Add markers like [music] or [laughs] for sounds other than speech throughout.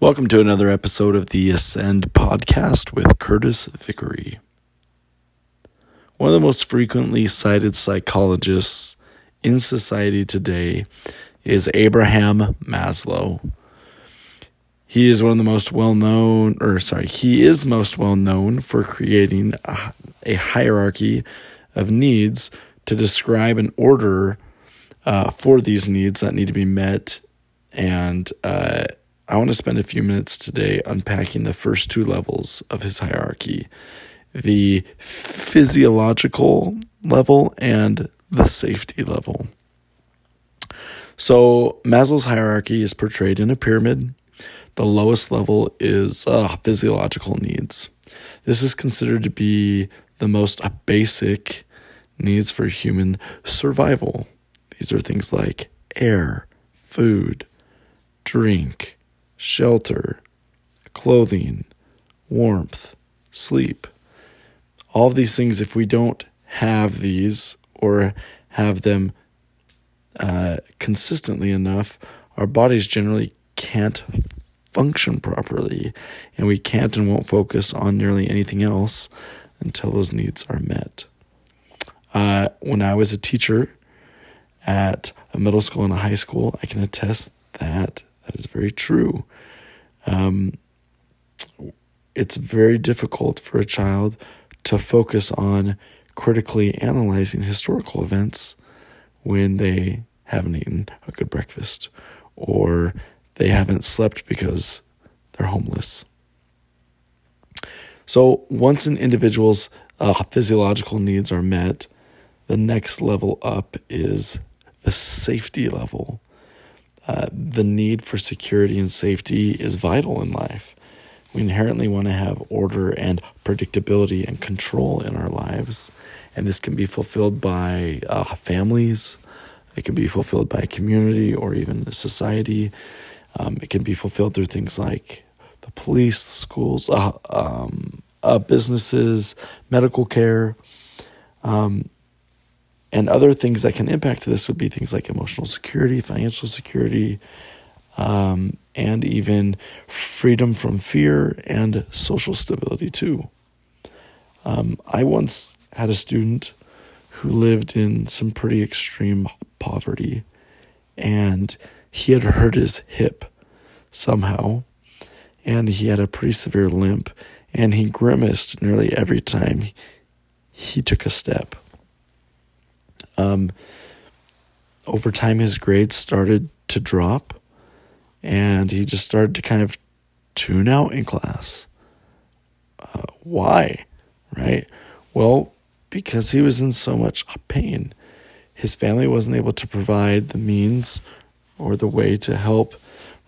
Welcome to another episode of the Ascend podcast with Curtis Vickery. One of the most frequently cited psychologists in society today is Abraham Maslow. He is one of the most well known, or sorry, he is most well known for creating a, a hierarchy of needs to describe an order uh, for these needs that need to be met and uh, I want to spend a few minutes today unpacking the first two levels of his hierarchy the physiological level and the safety level. So, Maslow's hierarchy is portrayed in a pyramid. The lowest level is uh, physiological needs. This is considered to be the most basic needs for human survival. These are things like air, food, drink, shelter, clothing, warmth, sleep. All of these things, if we don't have these or have them uh, consistently enough, our bodies generally can't function properly, and we can't and won't focus on nearly anything else until those needs are met. Uh, when I was a teacher at a middle school and a high school, I can attest that very true. Um, it's very difficult for a child to focus on critically analyzing historical events when they haven't eaten a good breakfast or they haven't slept because they're homeless. So, once an individual's uh, physiological needs are met, the next level up is the safety level. Uh, the need for security and safety is vital in life. We inherently want to have order and predictability and control in our lives. And this can be fulfilled by uh, families, it can be fulfilled by a community or even a society. Um, it can be fulfilled through things like the police, schools, uh, um, uh, businesses, medical care. Um, and other things that can impact this would be things like emotional security, financial security, um, and even freedom from fear and social stability, too. Um, I once had a student who lived in some pretty extreme poverty, and he had hurt his hip somehow, and he had a pretty severe limp, and he grimaced nearly every time he took a step. Um, over time, his grades started to drop, and he just started to kind of tune out in class. Uh, why? Right? Well, because he was in so much pain. His family wasn't able to provide the means or the way to help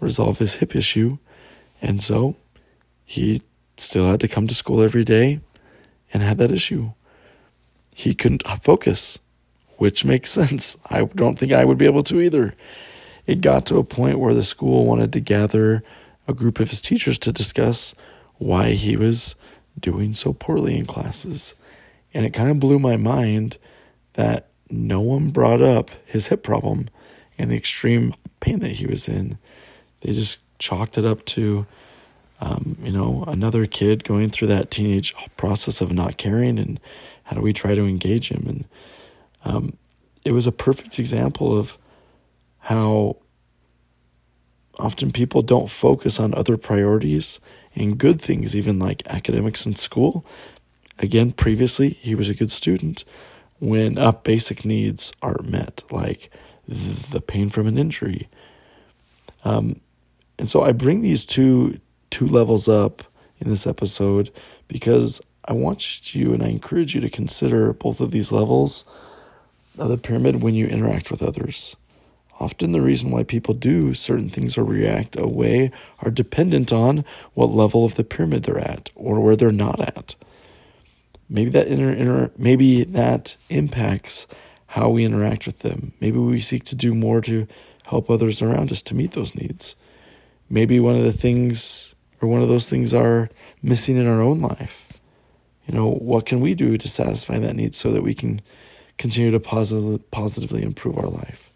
resolve his hip issue. And so he still had to come to school every day and had that issue. He couldn't focus which makes [laughs] sense. I don't think I would be able to either. It got to a point where the school wanted to gather a group of his teachers to discuss why he was doing so poorly in classes. And it kind of blew my mind that no one brought up his hip problem and the extreme pain that he was in. They just chalked it up to, um, you know, another kid going through that teenage process of not caring and how do we try to engage him? And um, it was a perfect example of how often people don't focus on other priorities and good things, even like academics in school. Again, previously, he was a good student when uh, basic needs are met, like the pain from an injury. Um, and so I bring these two two levels up in this episode because I want you and I encourage you to consider both of these levels of the pyramid when you interact with others. Often, the reason why people do certain things or react a way are dependent on what level of the pyramid they're at or where they're not at. Maybe that inter, inter, maybe that impacts how we interact with them. Maybe we seek to do more to help others around us to meet those needs. Maybe one of the things or one of those things are missing in our own life. You know, what can we do to satisfy that need so that we can continue to positively, positively improve our life.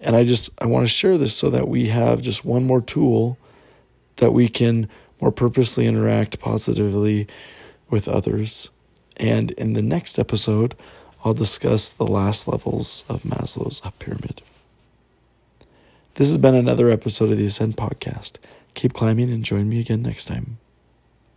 And I just I want to share this so that we have just one more tool that we can more purposely interact positively with others. And in the next episode, I'll discuss the last levels of Maslow's pyramid. This has been another episode of the Ascend podcast. Keep climbing and join me again next time.